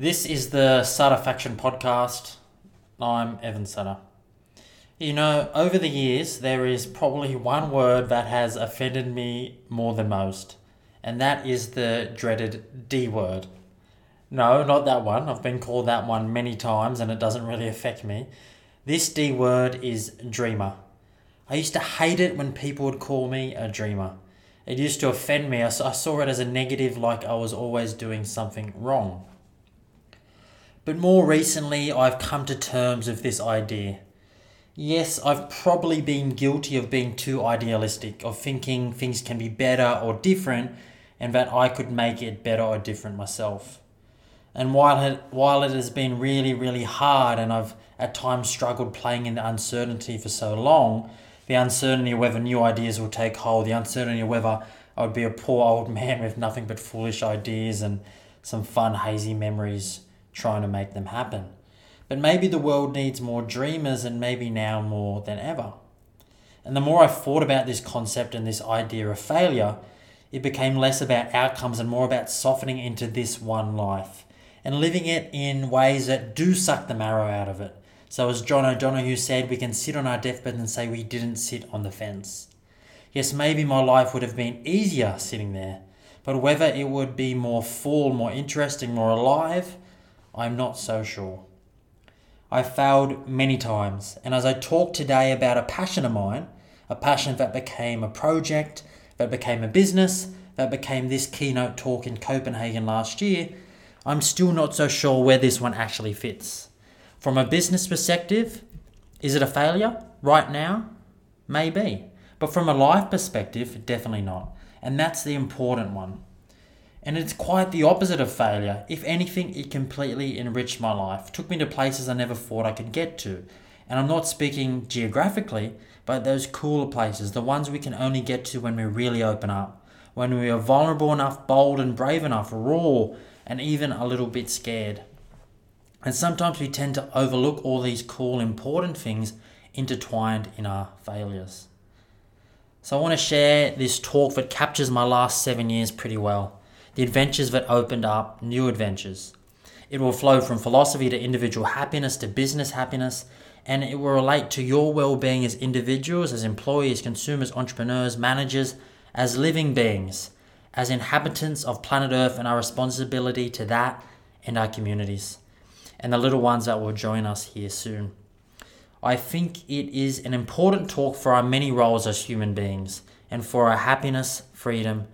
This is the Sutter Faction podcast. I'm Evan Sutter. You know, over the years, there is probably one word that has offended me more than most, and that is the dreaded D word. No, not that one. I've been called that one many times and it doesn't really affect me. This D word is dreamer. I used to hate it when people would call me a dreamer. It used to offend me. I saw it as a negative, like I was always doing something wrong. But more recently, I've come to terms with this idea. Yes, I've probably been guilty of being too idealistic, of thinking things can be better or different, and that I could make it better or different myself. And while it, while it has been really, really hard, and I've at times struggled playing in the uncertainty for so long, the uncertainty whether new ideas will take hold, the uncertainty of whether I would be a poor old man with nothing but foolish ideas and some fun, hazy memories trying to make them happen. But maybe the world needs more dreamers, and maybe now more than ever. And the more I thought about this concept and this idea of failure, it became less about outcomes and more about softening into this one life and living it in ways that do suck the marrow out of it so, as John O'Donohue said, we can sit on our deathbed and say we didn't sit on the fence. Yes, maybe my life would have been easier sitting there, but whether it would be more full, more interesting, more alive, I'm not so sure. I failed many times, and as I talk today about a passion of mine, a passion that became a project, that became a business, that became this keynote talk in Copenhagen last year, I'm still not so sure where this one actually fits. From a business perspective, is it a failure right now? Maybe. But from a life perspective, definitely not. And that's the important one. And it's quite the opposite of failure. If anything, it completely enriched my life, took me to places I never thought I could get to. And I'm not speaking geographically, but those cooler places, the ones we can only get to when we really open up, when we are vulnerable enough, bold and brave enough, raw, and even a little bit scared. And sometimes we tend to overlook all these cool, important things intertwined in our failures. So I want to share this talk that captures my last seven years pretty well. The adventures that opened up new adventures. It will flow from philosophy to individual happiness to business happiness, and it will relate to your well being as individuals, as employees, consumers, entrepreneurs, managers, as living beings, as inhabitants of planet Earth, and our responsibility to that and our communities and the little ones that will join us here soon. I think it is an important talk for our many roles as human beings and for our happiness, freedom,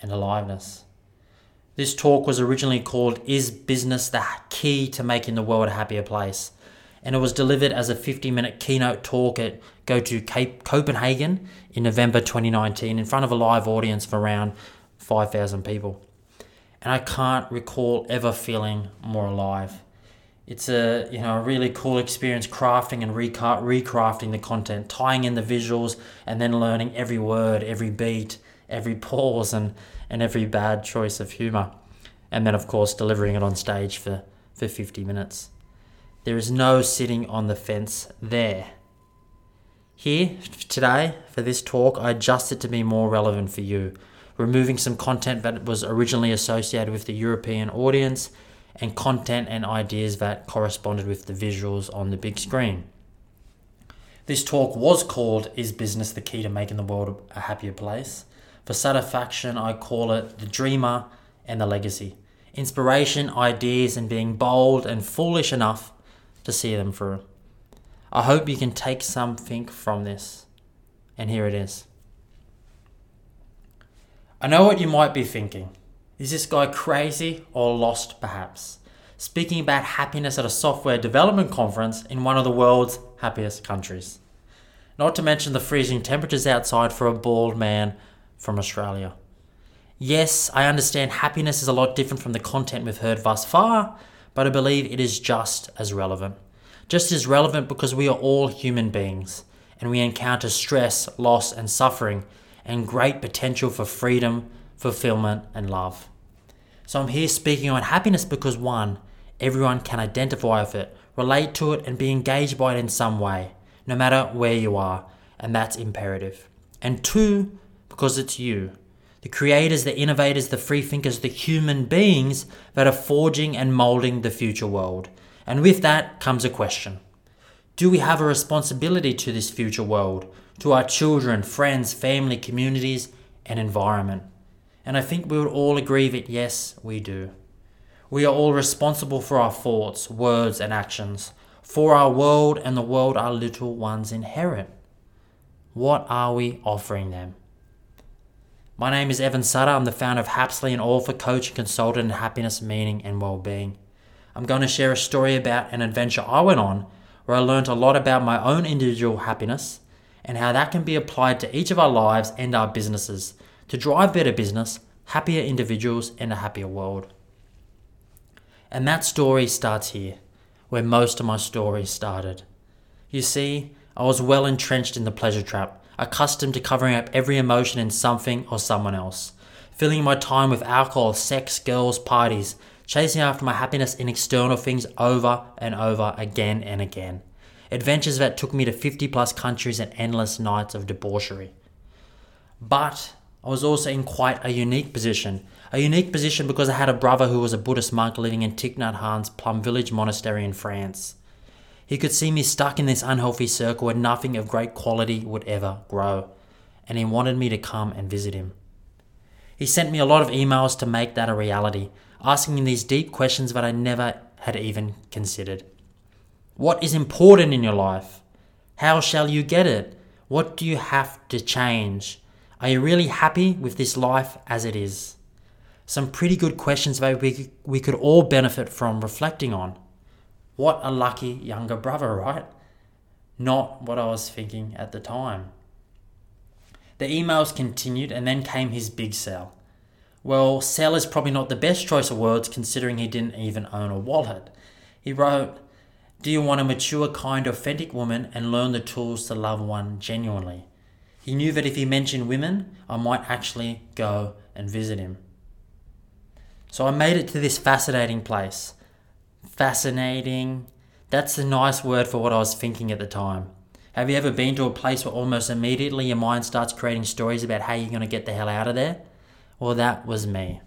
and aliveness. This talk was originally called Is Business the Key to Making the World a Happier Place? And it was delivered as a 50 minute keynote talk at Go to Cape Copenhagen in November 2019 in front of a live audience of around 5,000 people. And I can't recall ever feeling more alive it's a you know a really cool experience crafting and recrafting the content, tying in the visuals, and then learning every word, every beat, every pause, and and every bad choice of humor, and then of course delivering it on stage for for fifty minutes. There is no sitting on the fence there. Here today for this talk, I adjust it to be more relevant for you, removing some content that was originally associated with the European audience and content and ideas that corresponded with the visuals on the big screen. This talk was called Is Business the Key to Making the World a Happier Place? For Sutter Faction, I call it The Dreamer and the Legacy. Inspiration, ideas, and being bold and foolish enough to see them through. I hope you can take something from this. And here it is. I know what you might be thinking. Is this guy crazy or lost, perhaps? Speaking about happiness at a software development conference in one of the world's happiest countries. Not to mention the freezing temperatures outside for a bald man from Australia. Yes, I understand happiness is a lot different from the content we've heard thus far, but I believe it is just as relevant. Just as relevant because we are all human beings and we encounter stress, loss, and suffering, and great potential for freedom, fulfillment, and love. So I'm here speaking on happiness because one, everyone can identify with it, relate to it, and be engaged by it in some way, no matter where you are, and that's imperative. And two, because it's you. The creators, the innovators, the free thinkers, the human beings that are forging and molding the future world. And with that comes a question Do we have a responsibility to this future world, to our children, friends, family, communities, and environment? And I think we would all agree that yes, we do. We are all responsible for our thoughts, words, and actions, for our world and the world our little ones inherit. What are we offering them? My name is Evan Sutter. I'm the founder of Hapsley and author, coach, and consultant in happiness, meaning, and well-being. I'm going to share a story about an adventure I went on where I learned a lot about my own individual happiness and how that can be applied to each of our lives and our businesses to drive better business, happier individuals, and a happier world. And that story starts here, where most of my story started. You see, I was well entrenched in the pleasure trap, accustomed to covering up every emotion in something or someone else, filling my time with alcohol, sex, girls, parties, chasing after my happiness in external things over and over again and again. Adventures that took me to 50 plus countries and endless nights of debauchery. But I was also in quite a unique position. A unique position because I had a brother who was a Buddhist monk living in Thich Nhat Hanh's Plum Village Monastery in France. He could see me stuck in this unhealthy circle where nothing of great quality would ever grow, and he wanted me to come and visit him. He sent me a lot of emails to make that a reality, asking me these deep questions that I never had even considered. What is important in your life? How shall you get it? What do you have to change? Are you really happy with this life as it is? Some pretty good questions that we, we could all benefit from reflecting on. What a lucky younger brother, right? Not what I was thinking at the time. The emails continued and then came his big sell. Well, sell is probably not the best choice of words considering he didn't even own a wallet. He wrote, Do you want a mature, kind, authentic woman and learn the tools to love one genuinely? He knew that if he mentioned women, I might actually go and visit him. So I made it to this fascinating place. Fascinating. That's a nice word for what I was thinking at the time. Have you ever been to a place where almost immediately your mind starts creating stories about how you're going to get the hell out of there? Well, that was me.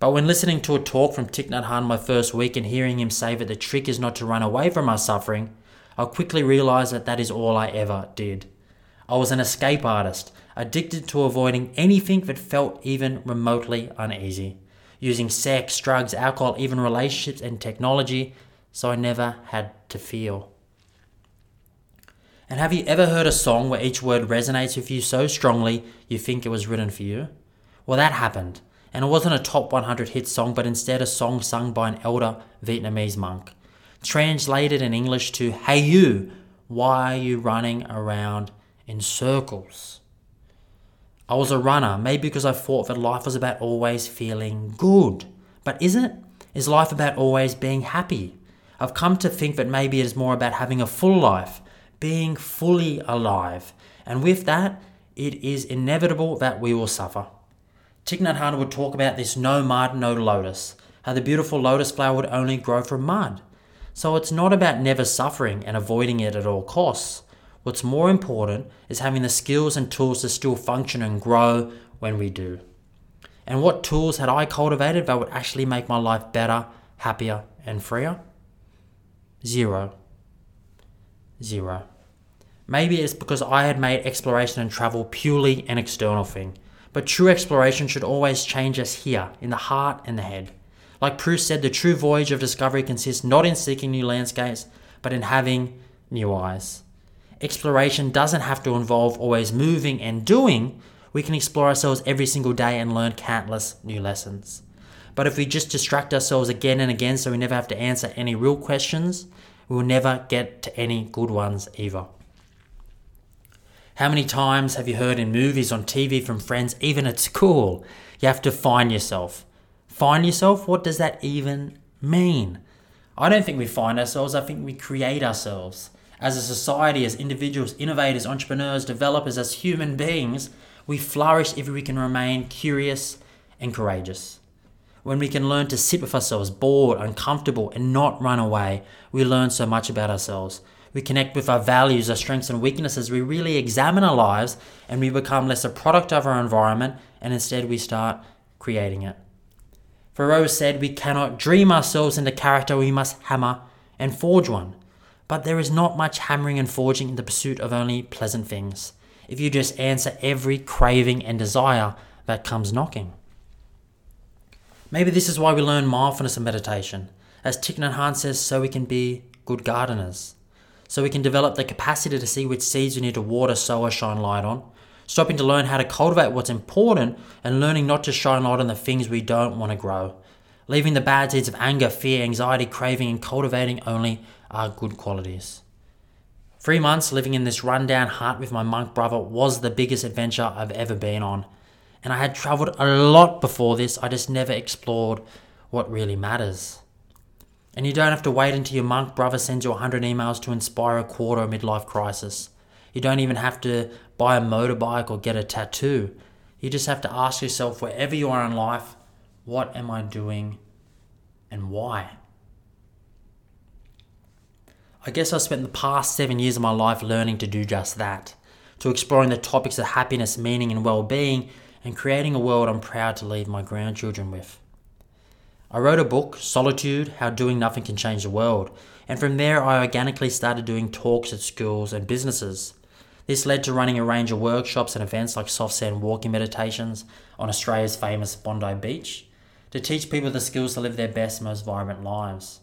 But when listening to a talk from Thich Nhat Hanh my first week and hearing him say that the trick is not to run away from our suffering, I quickly realized that that is all I ever did. I was an escape artist, addicted to avoiding anything that felt even remotely uneasy, using sex, drugs, alcohol, even relationships and technology, so I never had to feel. And have you ever heard a song where each word resonates with you so strongly you think it was written for you? Well, that happened. And it wasn't a top 100 hit song, but instead a song sung by an elder Vietnamese monk. Translated in English to, Hey you, why are you running around in circles. I was a runner, maybe because I thought that life was about always feeling good. But is it? Is life about always being happy? I've come to think that maybe it is more about having a full life, being fully alive. And with that, it is inevitable that we will suffer. Thich Nhat Hanh would talk about this no mud, no lotus, how the beautiful lotus flower would only grow from mud. So it's not about never suffering and avoiding it at all costs. What's more important is having the skills and tools to still function and grow when we do. And what tools had I cultivated that would actually make my life better, happier, and freer? Zero. Zero. Maybe it's because I had made exploration and travel purely an external thing. But true exploration should always change us here, in the heart and the head. Like Proust said, the true voyage of discovery consists not in seeking new landscapes, but in having new eyes exploration doesn't have to involve always moving and doing. We can explore ourselves every single day and learn countless new lessons. But if we just distract ourselves again and again so we never have to answer any real questions, we will never get to any good ones either. How many times have you heard in movies, on TV, from friends, even at school, you have to find yourself? Find yourself? What does that even mean? I don't think we find ourselves, I think we create ourselves. As a society, as individuals, innovators, entrepreneurs, developers, as human beings, we flourish if we can remain curious and courageous. When we can learn to sit with ourselves, bored, uncomfortable, and not run away, we learn so much about ourselves. We connect with our values, our strengths, and weaknesses. We really examine our lives and we become less a product of our environment and instead we start creating it. Thoreau said, We cannot dream ourselves into character, we must hammer and forge one. But there is not much hammering and forging in the pursuit of only pleasant things, if you just answer every craving and desire that comes knocking. Maybe this is why we learn mindfulness and meditation. As Thich Nhat Hanh says, so we can be good gardeners. So we can develop the capacity to see which seeds we need to water, sow, or shine light on. Stopping to learn how to cultivate what's important and learning not to shine light on the things we don't want to grow. Leaving the bad seeds of anger, fear, anxiety, craving, and cultivating only our good qualities. Three months living in this rundown hut with my monk brother was the biggest adventure I've ever been on and I had traveled a lot before this, I just never explored what really matters. And you don't have to wait until your monk brother sends you 100 emails to inspire a quarter a midlife crisis. You don't even have to buy a motorbike or get a tattoo. You just have to ask yourself, wherever you are in life, what am I doing and why? I guess I spent the past seven years of my life learning to do just that, to exploring the topics of happiness, meaning, and well being and creating a world I'm proud to leave my grandchildren with. I wrote a book, Solitude How Doing Nothing Can Change the World, and from there I organically started doing talks at schools and businesses. This led to running a range of workshops and events like soft sand walking meditations on Australia's famous Bondi Beach to teach people the skills to live their best, most vibrant lives.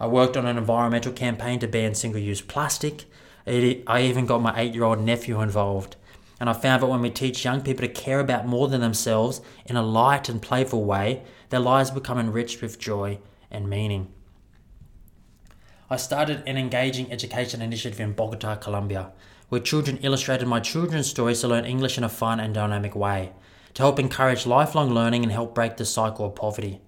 I worked on an environmental campaign to ban single use plastic. I even got my eight year old nephew involved and I found that when we teach young people to care about more than themselves in a light and playful way, their lives become enriched with joy and meaning. I started an engaging education initiative in Bogota, Colombia, where children illustrated my children's stories to learn English in a fun and dynamic way, to help encourage lifelong learning and help break the cycle of poverty.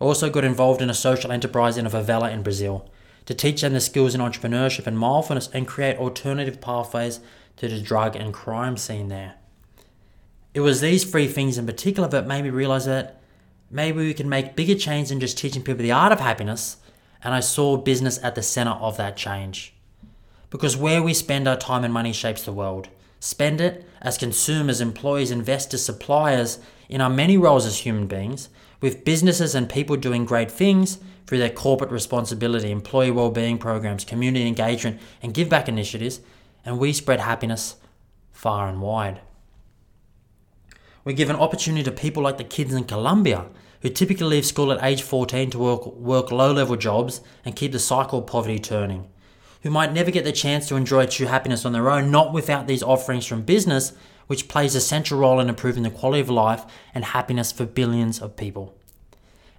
I also got involved in a social enterprise in a favela in Brazil, to teach them the skills in entrepreneurship and mindfulness and create alternative pathways to the drug and crime scene there. It was these three things in particular that made me realize that maybe we can make bigger change than just teaching people the art of happiness, and I saw business at the center of that change. Because where we spend our time and money shapes the world. Spend it as consumers, employees, investors, suppliers, in our many roles as human beings, with businesses and people doing great things through their corporate responsibility, employee well-being programs, community engagement, and give back initiatives, and we spread happiness far and wide. We give an opportunity to people like the kids in Colombia who typically leave school at age 14 to work, work low level jobs and keep the cycle of poverty turning, who might never get the chance to enjoy true happiness on their own, not without these offerings from business, which plays a central role in improving the quality of life and happiness for billions of people.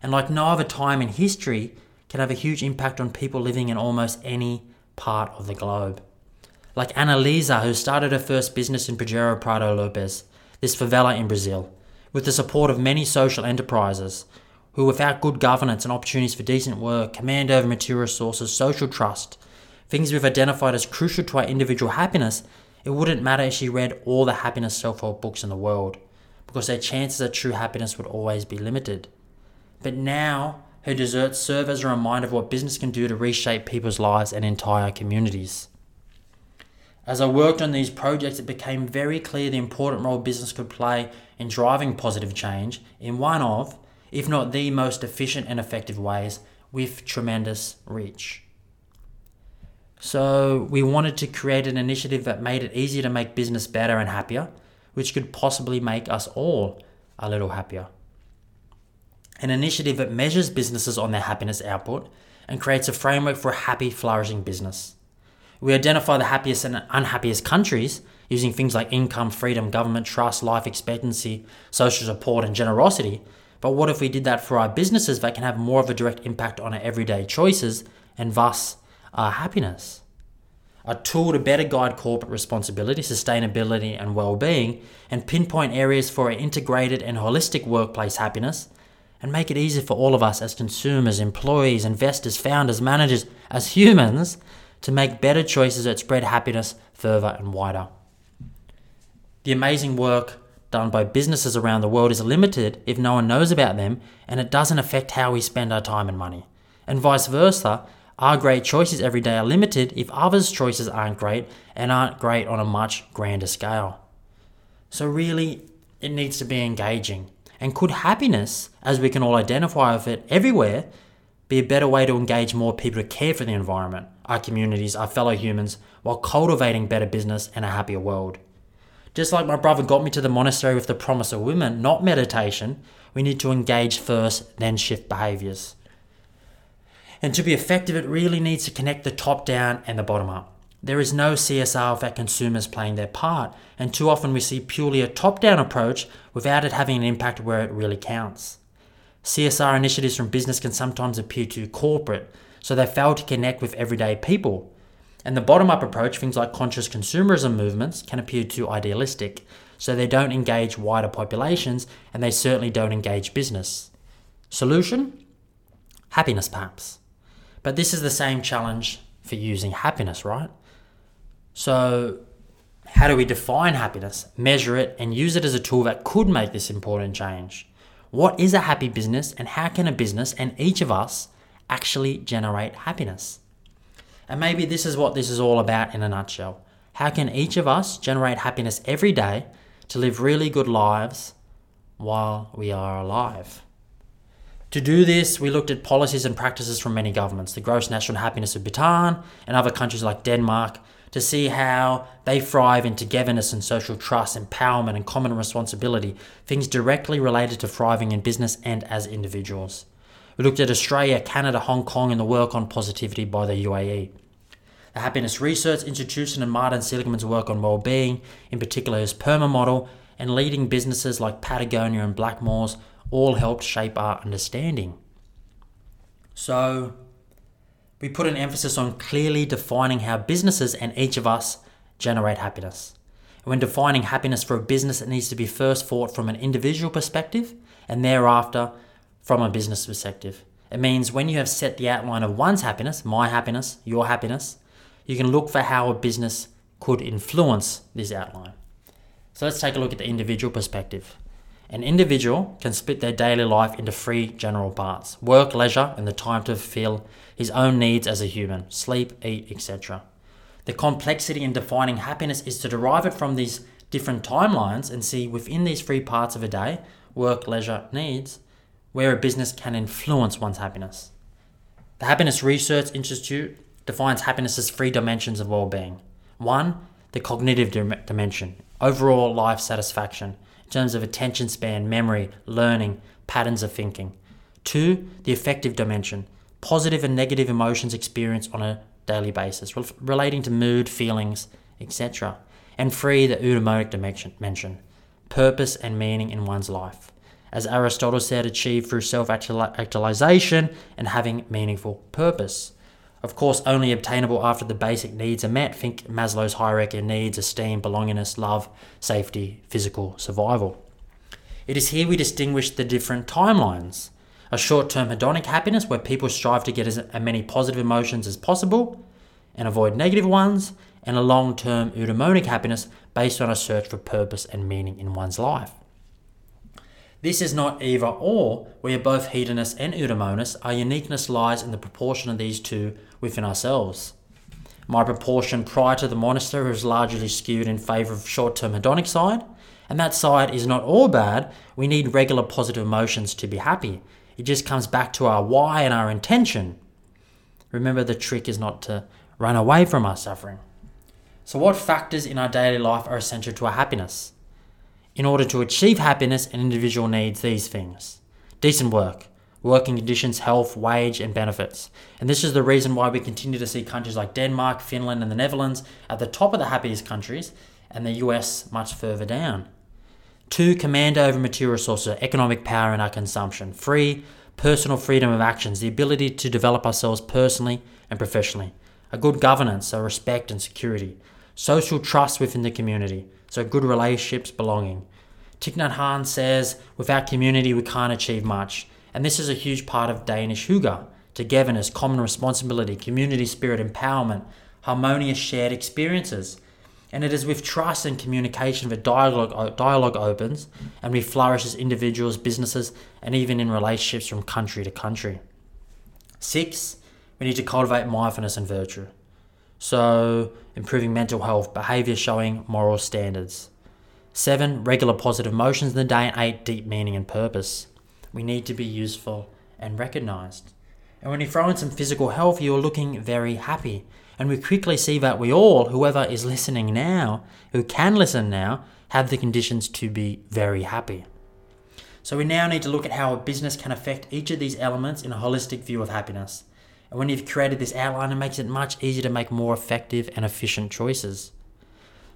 And like no other time in history, can have a huge impact on people living in almost any part of the globe like Annalisa, who started her first business in Pedreira Prado Lopes, this favela in Brazil, with the support of many social enterprises, who, without good governance and opportunities for decent work, command over material resources, social trust, things we've identified as crucial to our individual happiness, it wouldn't matter if she read all the happiness self help books in the world, because her chances of true happiness would always be limited. But now, her desserts serve as a reminder of what business can do to reshape people's lives and entire communities. As I worked on these projects, it became very clear the important role business could play in driving positive change in one of, if not the most efficient and effective ways, with tremendous reach. So, we wanted to create an initiative that made it easier to make business better and happier, which could possibly make us all a little happier. An initiative that measures businesses on their happiness output and creates a framework for a happy, flourishing business. We identify the happiest and unhappiest countries using things like income, freedom, government trust, life expectancy, social support, and generosity. But what if we did that for our businesses that can have more of a direct impact on our everyday choices and thus our happiness? A tool to better guide corporate responsibility, sustainability, and well being, and pinpoint areas for an integrated and holistic workplace happiness, and make it easier for all of us as consumers, employees, investors, founders, managers, as humans to make better choices that spread happiness further and wider. The amazing work done by businesses around the world is limited if no one knows about them and it doesn't affect how we spend our time and money. And vice versa, our great choices every day are limited if others' choices aren't great and aren't great on a much grander scale. So, really, it needs to be engaging. And could happiness, as we can all identify with it everywhere, be a better way to engage more people to care for the environment, our communities, our fellow humans, while cultivating better business and a happier world? Just like my brother got me to the monastery with the promise of women, not meditation, we need to engage first, then shift behaviors. And to be effective, it really needs to connect the top down and the bottom up. There is no CSR without consumers playing their part, and too often we see purely a top down approach without it having an impact where it really counts. CSR initiatives from business can sometimes appear too corporate, so they fail to connect with everyday people. And the bottom up approach, things like conscious consumerism movements, can appear too idealistic, so they don't engage wider populations and they certainly don't engage business. Solution? Happiness, perhaps. But this is the same challenge for using happiness, right? So, how do we define happiness, measure it, and use it as a tool that could make this important change? What is a happy business, and how can a business and each of us actually generate happiness? And maybe this is what this is all about in a nutshell. How can each of us generate happiness every day to live really good lives while we are alive? To do this, we looked at policies and practices from many governments, the gross national happiness of Bhutan and other countries like Denmark, to see how they thrive in togetherness and social trust, empowerment and common responsibility, things directly related to thriving in business and as individuals. We looked at Australia, Canada, Hong Kong, and the work on positivity by the UAE. The Happiness Research Institution and Martin Seligman's work on well-being, in particular his PERMA model, and leading businesses like Patagonia and Blackmores all helped shape our understanding. So, we put an emphasis on clearly defining how businesses and each of us generate happiness. When defining happiness for a business, it needs to be first thought from an individual perspective and thereafter from a business perspective. It means when you have set the outline of one's happiness, my happiness, your happiness, you can look for how a business could influence this outline. So let's take a look at the individual perspective. An individual can split their daily life into three general parts work, leisure, and the time to fulfill his own needs as a human sleep, eat, etc. The complexity in defining happiness is to derive it from these different timelines and see within these three parts of a day work, leisure, needs where a business can influence one's happiness. The Happiness Research Institute defines happiness as three dimensions of well being. One, the cognitive dimension, overall life satisfaction terms of attention span, memory, learning, patterns of thinking. Two, the affective dimension, positive and negative emotions experienced on a daily basis, relating to mood, feelings, etc. And three, the eudaimonic dimension, purpose and meaning in one's life as Aristotle said, achieved through self actualization and having meaningful purpose. Of course, only obtainable after the basic needs are met. Think Maslow's hierarchy of needs esteem, belongingness, love, safety, physical survival. It is here we distinguish the different timelines. A short term hedonic happiness, where people strive to get as many positive emotions as possible and avoid negative ones, and a long term eudaimonic happiness based on a search for purpose and meaning in one's life. This is not either or, we are both hedonists and eudaimonists. Our uniqueness lies in the proportion of these two within ourselves. My proportion prior to the monastery was largely skewed in favour of short term hedonic side, and that side is not all bad. We need regular positive emotions to be happy. It just comes back to our why and our intention. Remember, the trick is not to run away from our suffering. So, what factors in our daily life are essential to our happiness? In order to achieve happiness, an individual needs these things decent work, working conditions, health, wage, and benefits. And this is the reason why we continue to see countries like Denmark, Finland, and the Netherlands at the top of the happiest countries, and the US much further down. Two, command over material resources, economic power in our consumption. Three, personal freedom of actions, the ability to develop ourselves personally and professionally. A good governance, so respect and security. Social trust within the community, so good relationships, belonging. Thich Nhat Hanh says, without community, we can't achieve much. And this is a huge part of Danish Hygge togetherness, common responsibility, community spirit, empowerment, harmonious shared experiences. And it is with trust and communication that dialogue, uh, dialogue opens and we flourish as individuals, businesses, and even in relationships from country to country. Six, we need to cultivate mindfulness and virtue. So, improving mental health, behavior showing moral standards. Seven, regular positive motions in the day. And eight, deep meaning and purpose. We need to be useful and recognized. And when you throw in some physical health, you're looking very happy. And we quickly see that we all, whoever is listening now, who can listen now, have the conditions to be very happy. So we now need to look at how a business can affect each of these elements in a holistic view of happiness. And when you've created this outline, it makes it much easier to make more effective and efficient choices.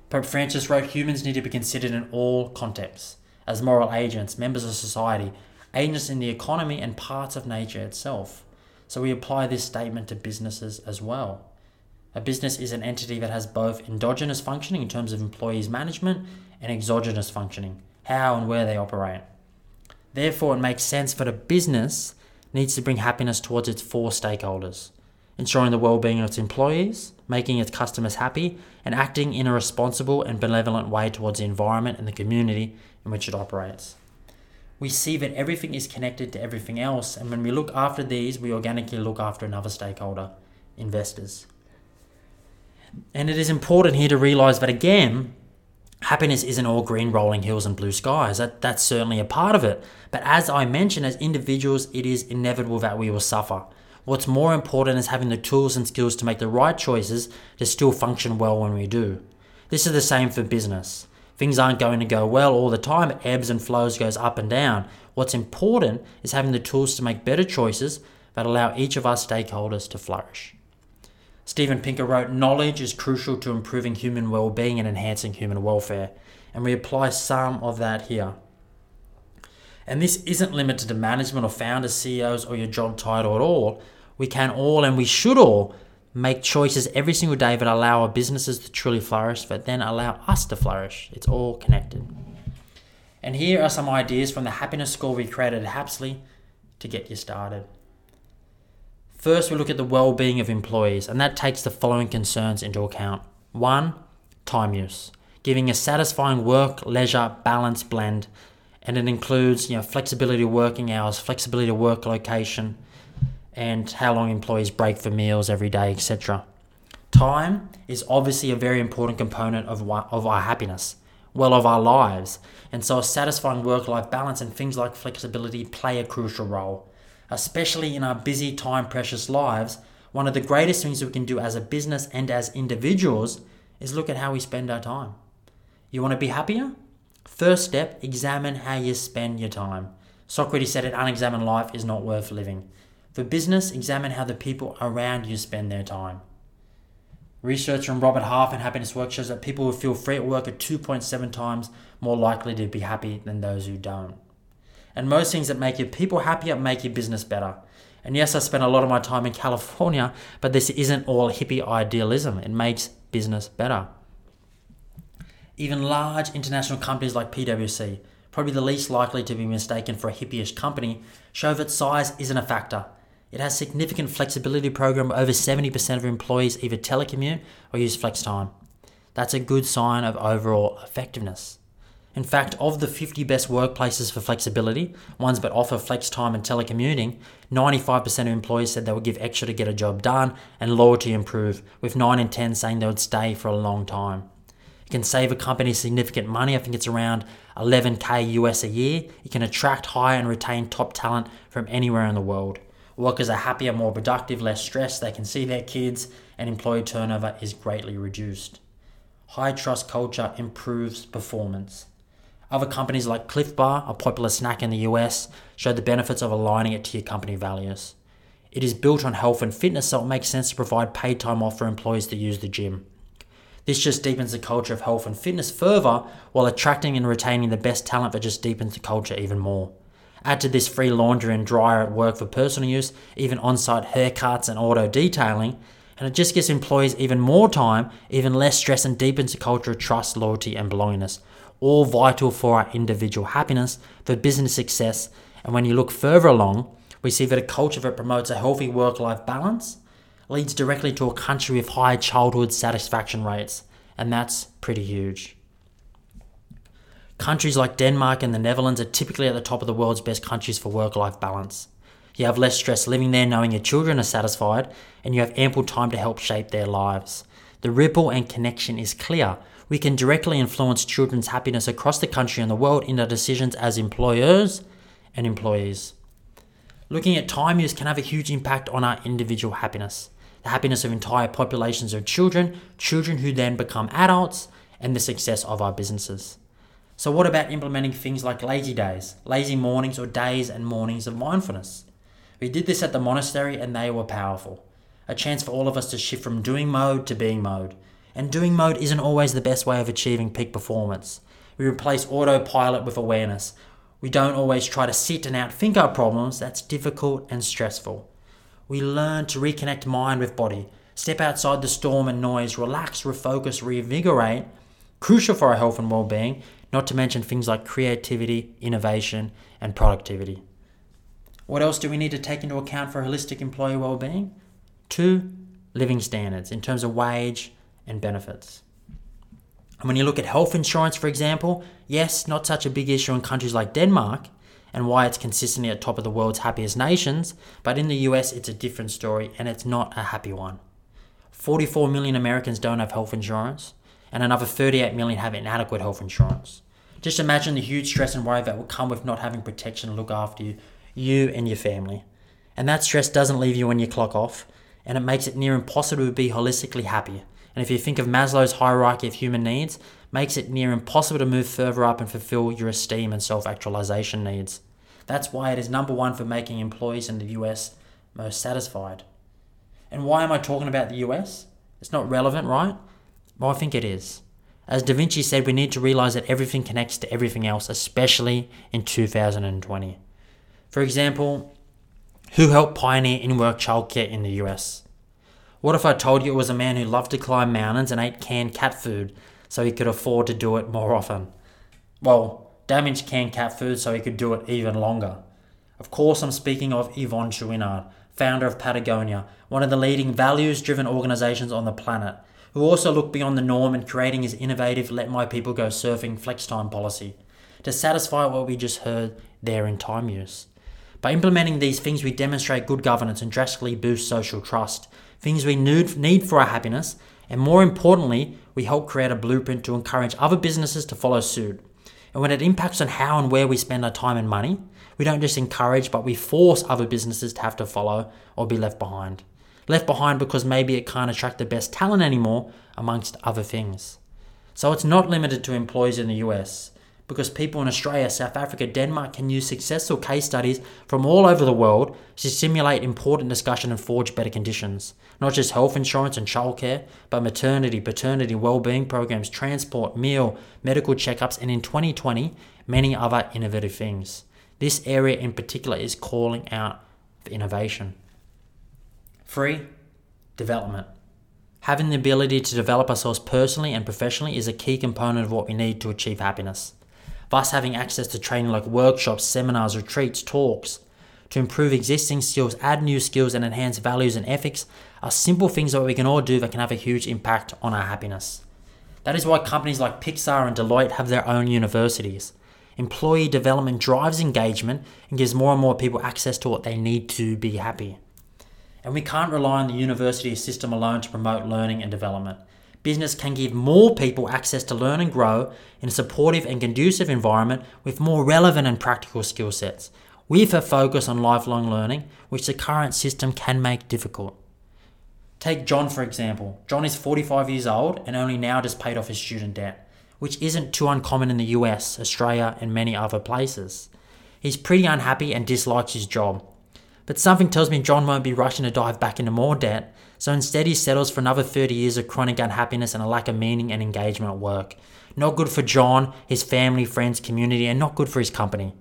Pope Francis wrote humans need to be considered in all contexts as moral agents, members of society, agents in the economy, and parts of nature itself. So we apply this statement to businesses as well. A business is an entity that has both endogenous functioning in terms of employees' management and exogenous functioning, how and where they operate. Therefore, it makes sense that a business needs to bring happiness towards its four stakeholders ensuring the well being of its employees, making its customers happy, and acting in a responsible and benevolent way towards the environment and the community in which it operates. We see that everything is connected to everything else, and when we look after these, we organically look after another stakeholder investors. And it is important here to realize that again, happiness isn't all green rolling hills and blue skies. That, that's certainly a part of it. But as I mentioned, as individuals, it is inevitable that we will suffer. What's more important is having the tools and skills to make the right choices to still function well when we do. This is the same for business. Things aren't going to go well all the time, it ebbs and flows, goes up and down. What's important is having the tools to make better choices that allow each of our stakeholders to flourish. Steven Pinker wrote, Knowledge is crucial to improving human well being and enhancing human welfare. And we apply some of that here. And this isn't limited to management or founders, CEOs, or your job title at all. We can all and we should all make choices every single day that allow our businesses to truly flourish, that then allow us to flourish. It's all connected. And here are some ideas from the happiness score we created at Hapsley to get you started. First, we look at the well being of employees, and that takes the following concerns into account. One, time use, giving a satisfying work leisure balance blend, and it includes you know, flexibility working hours, flexibility work location, and how long employees break for meals every day, etc. Time is obviously a very important component of, of our happiness, well, of our lives, and so a satisfying work life balance and things like flexibility play a crucial role especially in our busy, time precious lives, one of the greatest things we can do as a business and as individuals is look at how we spend our time. You want to be happier? First step, examine how you spend your time. Socrates said an unexamined life is not worth living. For business, examine how the people around you spend their time. Research from Robert Half and Happiness Work shows that people who feel free at work are 2.7 times more likely to be happy than those who don't. And most things that make your people happier make your business better. And yes, I spent a lot of my time in California, but this isn't all hippie idealism. It makes business better. Even large international companies like PwC, probably the least likely to be mistaken for a hippyish company, show that size isn't a factor. It has significant flexibility program over 70% of employees either telecommute or use flex time. That's a good sign of overall effectiveness. In fact, of the 50 best workplaces for flexibility, ones that offer flex time and telecommuting, 95% of employees said they would give extra to get a job done and loyalty improve, with 9 in 10 saying they would stay for a long time. It can save a company significant money. I think it's around 11k US a year. It can attract, hire, and retain top talent from anywhere in the world. Workers are happier, more productive, less stressed. They can see their kids, and employee turnover is greatly reduced. High trust culture improves performance. Other companies like Clif Bar, a popular snack in the US, show the benefits of aligning it to your company values. It is built on health and fitness, so it makes sense to provide paid time off for employees to use the gym. This just deepens the culture of health and fitness further while attracting and retaining the best talent that just deepens the culture even more. Add to this free laundry and dryer at work for personal use, even on site haircuts and auto detailing, and it just gives employees even more time, even less stress, and deepens the culture of trust, loyalty, and belongingness, all vital for our individual happiness, for business success. And when you look further along, we see that a culture that promotes a healthy work life balance leads directly to a country with high childhood satisfaction rates, and that's pretty huge. Countries like Denmark and the Netherlands are typically at the top of the world's best countries for work life balance. You have less stress living there knowing your children are satisfied, and you have ample time to help shape their lives. The ripple and connection is clear. We can directly influence children's happiness across the country and the world in our decisions as employers and employees. Looking at time use can have a huge impact on our individual happiness, the happiness of entire populations of children, children who then become adults, and the success of our businesses. So, what about implementing things like lazy days, lazy mornings, or days and mornings of mindfulness? We did this at the monastery and they were powerful. A chance for all of us to shift from doing mode to being mode. And doing mode isn't always the best way of achieving peak performance. We replace autopilot with awareness, we don't always try to sit and outthink our problems, that's difficult and stressful. We learn to reconnect mind with body, step outside the storm and noise, relax, refocus, reinvigorate, crucial for our health and well being, not to mention things like creativity, innovation, and productivity. What else do we need to take into account for holistic employee well being? Two, living standards in terms of wage and benefits. And when you look at health insurance, for example, yes, not such a big issue in countries like Denmark and why it's consistently at top of the world's happiest nations, but in the US it's a different story and it's not a happy one. 44 million Americans don't have health insurance, and another 38 million have inadequate health insurance. Just imagine the huge stress and worry that will come with not having protection to look after you, you and your family. And that stress doesn't leave you when you clock off, and it makes it near impossible to be holistically happy and if you think of Maslow's hierarchy of human needs, makes it near impossible to move further up and fulfill your esteem and self-actualization needs. That's why it is number one for making employees in the US most satisfied. And why am I talking about the US? It's not relevant, right? Well, I think it is. As Da Vinci said, we need to realize that everything connects to everything else, especially in 2020. For example, who helped pioneer in work childcare in the US? What if I told you it was a man who loved to climb mountains and ate canned cat food so he could afford to do it more often? Well, damaged canned cat food so he could do it even longer. Of course, I'm speaking of Yvon Chouinard, founder of Patagonia, one of the leading values driven organizations on the planet, who also looked beyond the norm in creating his innovative Let My People Go Surfing flex time policy to satisfy what we just heard there in time use. By implementing these things, we demonstrate good governance and drastically boost social trust, things we need for our happiness, and more importantly, we help create a blueprint to encourage other businesses to follow suit. And when it impacts on how and where we spend our time and money, we don't just encourage, but we force other businesses to have to follow or be left behind. Left behind because maybe it can't attract the best talent anymore, amongst other things. So it's not limited to employees in the US because people in Australia, South Africa, Denmark can use successful case studies from all over the world to simulate important discussion and forge better conditions. Not just health insurance and childcare, but maternity, paternity, well-being programs, transport, meal, medical checkups, and in 2020, many other innovative things. This area in particular is calling out for innovation. Three, development. Having the ability to develop ourselves personally and professionally is a key component of what we need to achieve happiness thus having access to training like workshops, seminars, retreats, talks. To improve existing skills, add new skills, and enhance values and ethics are simple things that we can all do that can have a huge impact on our happiness. That is why companies like Pixar and Deloitte have their own universities. Employee development drives engagement and gives more and more people access to what they need to be happy. And we can't rely on the university system alone to promote learning and development business can give more people access to learn and grow in a supportive and conducive environment with more relevant and practical skill sets, with a focus on lifelong learning, which the current system can make difficult. Take John, for example. John is 45 years old and only now just paid off his student debt, which isn't too uncommon in the US, Australia, and many other places. He's pretty unhappy and dislikes his job. But something tells me John won't be rushing to dive back into more debt so instead, he settles for another 30 years of chronic unhappiness and a lack of meaning and engagement at work. Not good for John, his family, friends, community, and not good for his company.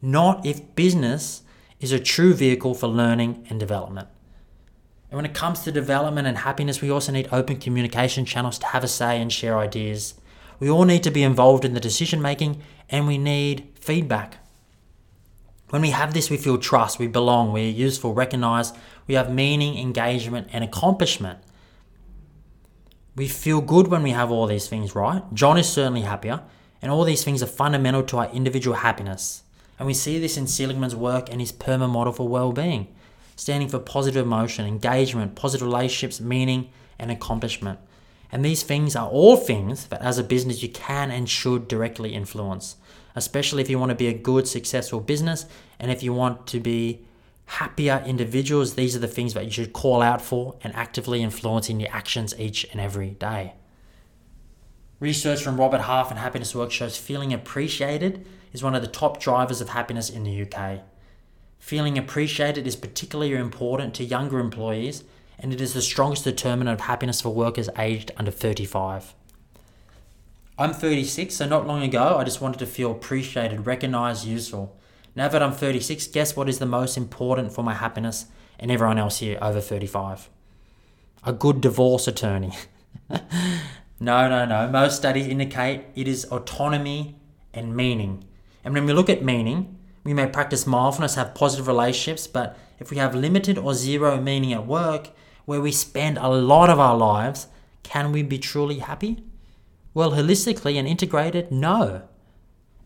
Not if business is a true vehicle for learning and development. And when it comes to development and happiness, we also need open communication channels to have a say and share ideas. We all need to be involved in the decision making and we need feedback. When we have this, we feel trust, we belong, we are useful, recognized, we have meaning, engagement, and accomplishment. We feel good when we have all these things, right? John is certainly happier, and all these things are fundamental to our individual happiness. And we see this in Seligman's work and his PERMA model for well-being, standing for positive emotion, engagement, positive relationships, meaning, and accomplishment. And these things are all things that as a business you can and should directly influence, especially if you want to be a good, successful business and if you want to be happier individuals. These are the things that you should call out for and actively influencing your actions each and every day. Research from Robert Half and Happiness Work shows feeling appreciated is one of the top drivers of happiness in the UK. Feeling appreciated is particularly important to younger employees and it is the strongest determinant of happiness for workers aged under 35. I'm 36, so not long ago I just wanted to feel appreciated, recognized, useful. Now that I'm 36, guess what is the most important for my happiness and everyone else here over 35? A good divorce attorney. no, no, no. Most studies indicate it is autonomy and meaning. And when we look at meaning, we may practice mindfulness, have positive relationships, but if we have limited or zero meaning at work, where we spend a lot of our lives, can we be truly happy? Well, holistically and integrated, no.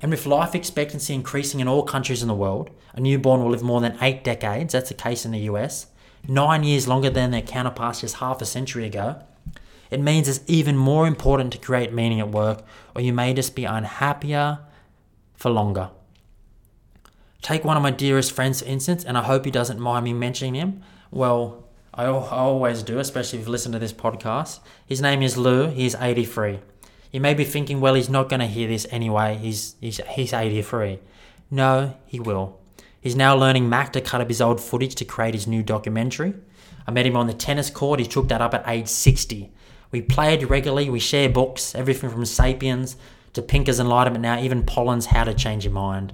And with life expectancy increasing in all countries in the world, a newborn will live more than eight decades, that's the case in the US, nine years longer than their counterparts just half a century ago. It means it's even more important to create meaning at work, or you may just be unhappier for longer. Take one of my dearest friends, for instance, and I hope he doesn't mind me mentioning him. Well, I, I always do, especially if you've listened to this podcast. His name is Lou. He's 83. You may be thinking, well, he's not going to hear this anyway. He's, he's, he's 83. No, he will. He's now learning Mac to cut up his old footage to create his new documentary. I met him on the tennis court. He took that up at age 60. We played regularly. We share books, everything from Sapiens to Pinker's Enlightenment now, even Pollan's How to Change Your Mind.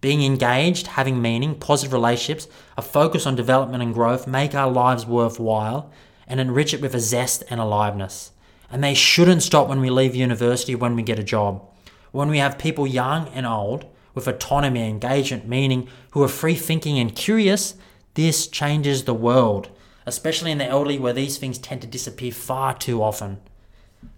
Being engaged, having meaning, positive relationships, a focus on development and growth make our lives worthwhile and enrich it with a zest and aliveness. And they shouldn't stop when we leave university when we get a job. When we have people young and old with autonomy, engagement, meaning, who are free thinking and curious, this changes the world, especially in the elderly where these things tend to disappear far too often.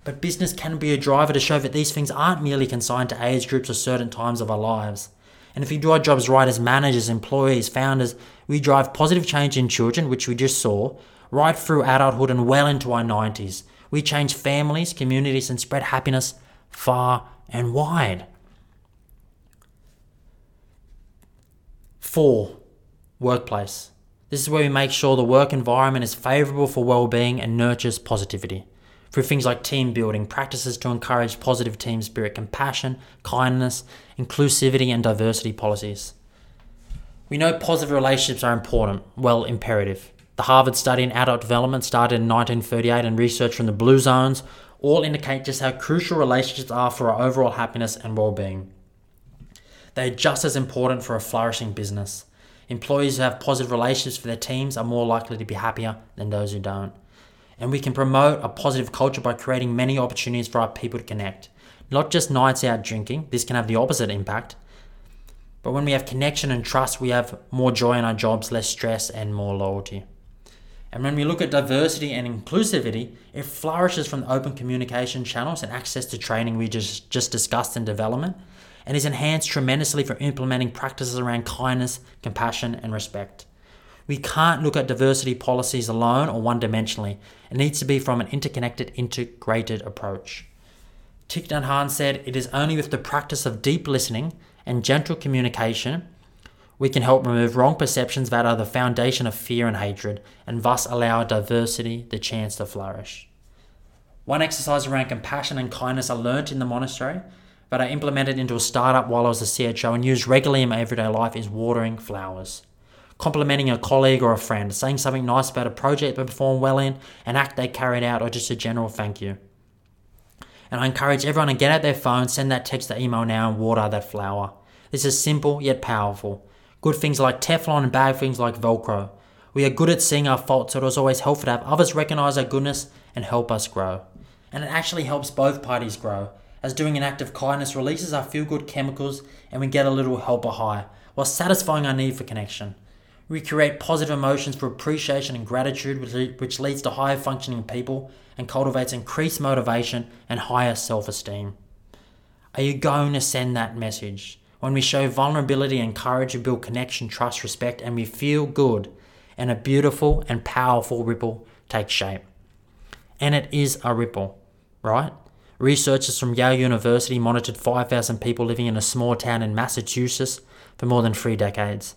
But business can be a driver to show that these things aren't merely consigned to age groups or certain times of our lives. And if we do our jobs right as managers, employees, founders, we drive positive change in children, which we just saw, right through adulthood and well into our 90s. We change families, communities, and spread happiness far and wide. Four, workplace. This is where we make sure the work environment is favorable for well being and nurtures positivity through things like team building, practices to encourage positive team spirit, compassion, kindness, inclusivity, and diversity policies. We know positive relationships are important, well, imperative. The Harvard study in adult development started in 1938 and research from the Blue Zones all indicate just how crucial relationships are for our overall happiness and well being. They are just as important for a flourishing business. Employees who have positive relationships for their teams are more likely to be happier than those who don't and we can promote a positive culture by creating many opportunities for our people to connect. Not just nights out drinking, this can have the opposite impact. But when we have connection and trust, we have more joy in our jobs, less stress, and more loyalty. And when we look at diversity and inclusivity, it flourishes from open communication channels and access to training we just, just discussed in development, and is enhanced tremendously for implementing practices around kindness, compassion, and respect. We can't look at diversity policies alone or one dimensionally. It needs to be from an interconnected, integrated approach. Thich Nhat Hanh said, It is only with the practice of deep listening and gentle communication we can help remove wrong perceptions that are the foundation of fear and hatred, and thus allow diversity the chance to flourish. One exercise around compassion and kindness I learnt in the monastery, but I implemented into a startup while I was a CHO and used regularly in my everyday life, is watering flowers complimenting a colleague or a friend, saying something nice about a project they performed well in, an act they carried out, or just a general thank you. And I encourage everyone to get out their phone, send that text or email now, and water that flower. This is simple yet powerful. Good things like Teflon and bad things like Velcro. We are good at seeing our faults, so it is always helpful to have others recognize our goodness and help us grow. And it actually helps both parties grow, as doing an act of kindness releases our feel good chemicals and we get a little helper high, while satisfying our need for connection. We create positive emotions for appreciation and gratitude, which leads to higher functioning people and cultivates increased motivation and higher self esteem. Are you going to send that message? When we show vulnerability and courage, we build connection, trust, respect, and we feel good, and a beautiful and powerful ripple takes shape. And it is a ripple. right? Researchers from Yale University monitored 5,000 people living in a small town in Massachusetts for more than three decades.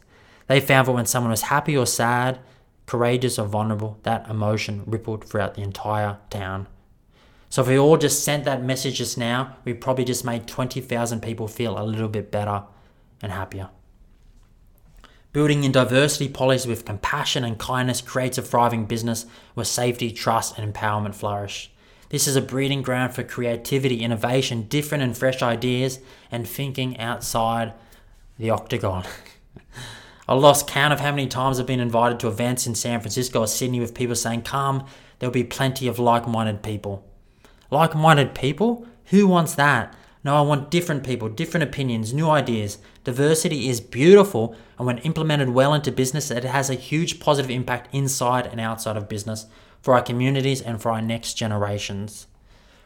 They found that when someone was happy or sad, courageous or vulnerable, that emotion rippled throughout the entire town. So if we all just sent that message just now, we probably just made 20,000 people feel a little bit better and happier. Building in diversity policies with compassion and kindness creates a thriving business where safety, trust, and empowerment flourish. This is a breeding ground for creativity, innovation, different and fresh ideas, and thinking outside the octagon. I lost count of how many times I've been invited to events in San Francisco or Sydney with people saying, Come, there'll be plenty of like minded people. Like minded people? Who wants that? No, I want different people, different opinions, new ideas. Diversity is beautiful, and when implemented well into business, it has a huge positive impact inside and outside of business for our communities and for our next generations.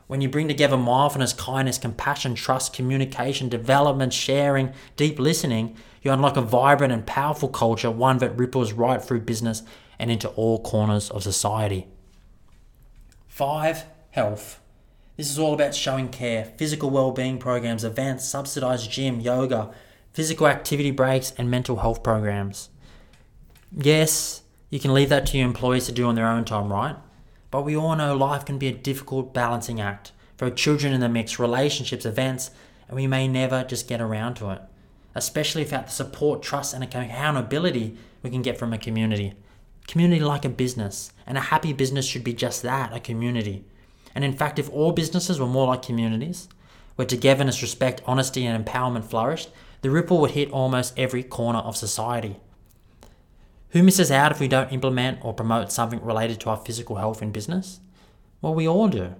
When you bring together mindfulness, kindness, compassion, trust, communication, development, sharing, deep listening, you unlock a vibrant and powerful culture, one that ripples right through business and into all corners of society. Five, health. This is all about showing care, physical well-being programs, events, subsidized gym, yoga, physical activity breaks, and mental health programs. Yes, you can leave that to your employees to do on their own time, right? But we all know life can be a difficult balancing act. Are children in the mix, relationships, events, and we may never just get around to it. Especially without the support, trust, and accountability we can get from a community. Community like a business, and a happy business should be just that a community. And in fact, if all businesses were more like communities, where togetherness, respect, honesty, and empowerment flourished, the ripple would hit almost every corner of society. Who misses out if we don't implement or promote something related to our physical health in business? Well, we all do.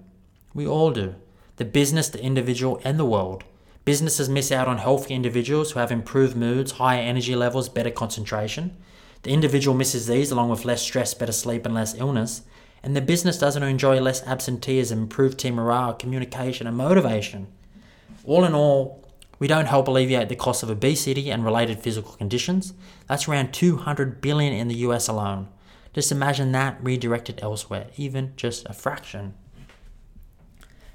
We all do. The business, the individual, and the world. Businesses miss out on healthy individuals who have improved moods, higher energy levels, better concentration. The individual misses these along with less stress, better sleep, and less illness and the business doesn't enjoy less absenteeism, improved team morale, communication, and motivation. All in all, we don't help alleviate the cost of obesity and related physical conditions. That's around 200 billion in the US alone. Just imagine that redirected elsewhere, even just a fraction.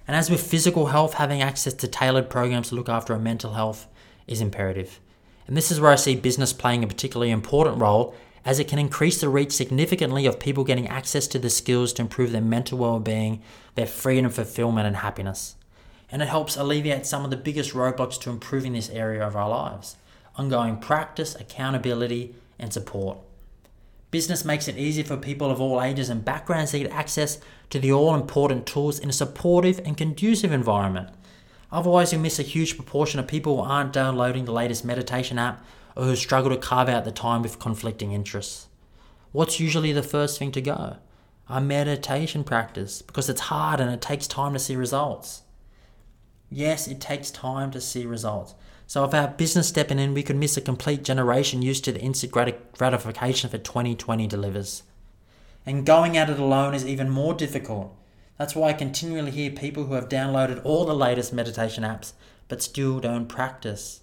And as with physical health, having access to tailored programs to look after our mental health is imperative. And this is where I see business playing a particularly important role as it can increase the reach significantly of people getting access to the skills to improve their mental well-being, their freedom, fulfillment, and happiness. And it helps alleviate some of the biggest roadblocks to improving this area of our lives ongoing practice, accountability, and support. Business makes it easy for people of all ages and backgrounds to get access to the all important tools in a supportive and conducive environment. Otherwise, you miss a huge proportion of people who aren't downloading the latest meditation app or who struggle to carve out the time with conflicting interests. What's usually the first thing to go? A meditation practice, because it's hard and it takes time to see results. Yes, it takes time to see results. So, if our business stepping in, we could miss a complete generation used to the instant gratification that 2020 delivers. And going at it alone is even more difficult. That's why I continually hear people who have downloaded all the latest meditation apps but still don't practice.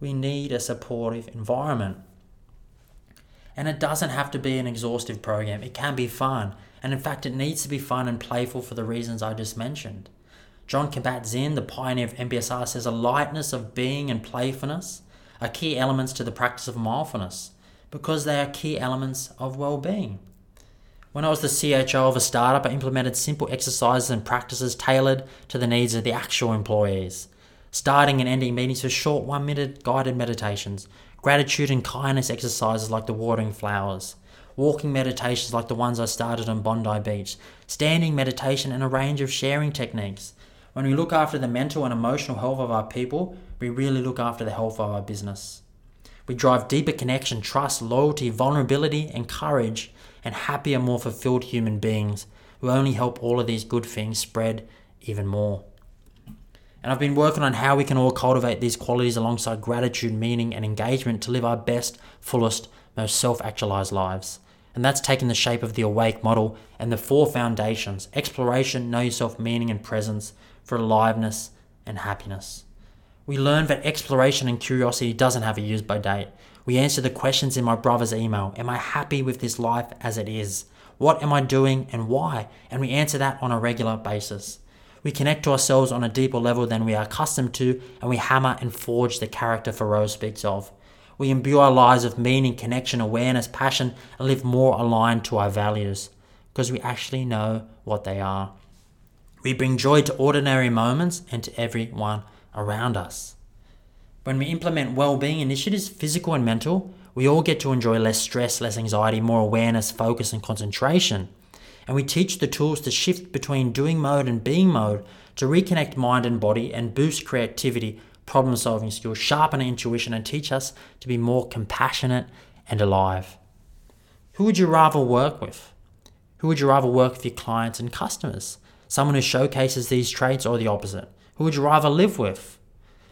We need a supportive environment. And it doesn't have to be an exhaustive program, it can be fun. And in fact, it needs to be fun and playful for the reasons I just mentioned. Jon Kabat-Zinn, the pioneer of MBSR, says a lightness of being and playfulness are key elements to the practice of mindfulness because they are key elements of well being. When I was the CHO of a startup, I implemented simple exercises and practices tailored to the needs of the actual employees starting and ending meetings with short one minute guided meditations, gratitude and kindness exercises like the watering flowers, walking meditations like the ones I started on Bondi Beach, standing meditation, and a range of sharing techniques. When we look after the mental and emotional health of our people, we really look after the health of our business. We drive deeper connection, trust, loyalty, vulnerability, and courage, and happier, more fulfilled human beings who only help all of these good things spread even more. And I've been working on how we can all cultivate these qualities alongside gratitude, meaning, and engagement to live our best, fullest, most self actualized lives. And that's taken the shape of the Awake model and the four foundations exploration, know yourself, meaning, and presence for aliveness and happiness. We learn that exploration and curiosity doesn't have a use by date. We answer the questions in my brother's email Am I happy with this life as it is? What am I doing and why? And we answer that on a regular basis. We connect to ourselves on a deeper level than we are accustomed to, and we hammer and forge the character Thoreau speaks of. We imbue our lives with meaning, connection, awareness, passion, and live more aligned to our values because we actually know what they are. We bring joy to ordinary moments and to everyone around us. When we implement well-being initiatives, physical and mental, we all get to enjoy less stress, less anxiety, more awareness, focus, and concentration. And we teach the tools to shift between doing mode and being mode to reconnect mind and body and boost creativity, problem solving skills, sharpen intuition, and teach us to be more compassionate and alive. Who would you rather work with? Who would you rather work with your clients and customers? Someone who showcases these traits or the opposite? Who would you rather live with?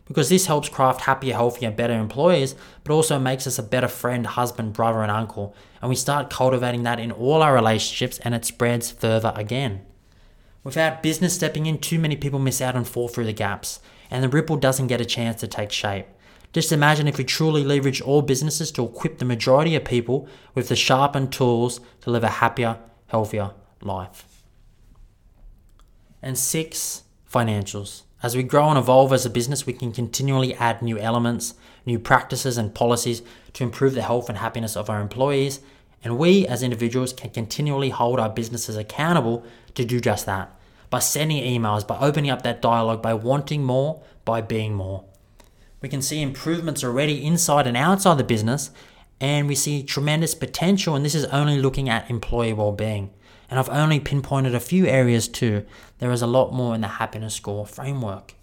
Because this helps craft happier, healthier, better employees, but also makes us a better friend, husband, brother, and uncle. And we start cultivating that in all our relationships and it spreads further again. Without business stepping in, too many people miss out and fall through the gaps, and the ripple doesn't get a chance to take shape. Just imagine if we truly leverage all businesses to equip the majority of people with the sharpened tools to live a happier, healthier life. And six, financials. As we grow and evolve as a business, we can continually add new elements, new practices, and policies to improve the health and happiness of our employees. And we as individuals can continually hold our businesses accountable to do just that by sending emails, by opening up that dialogue, by wanting more, by being more. We can see improvements already inside and outside the business, and we see tremendous potential. And this is only looking at employee well being. And I've only pinpointed a few areas too. There is a lot more in the happiness score framework.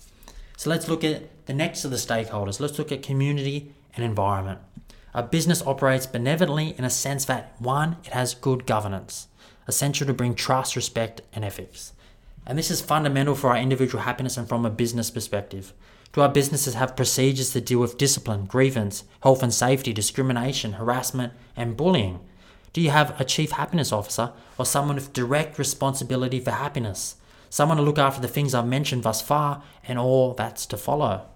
So let's look at the next of the stakeholders. Let's look at community and environment. A business operates benevolently in a sense that one, it has good governance, essential to bring trust, respect, and ethics. And this is fundamental for our individual happiness and from a business perspective. Do our businesses have procedures to deal with discipline, grievance, health and safety, discrimination, harassment, and bullying? Do you have a chief happiness officer or someone with direct responsibility for happiness? Someone to look after the things I've mentioned thus far and all that's to follow.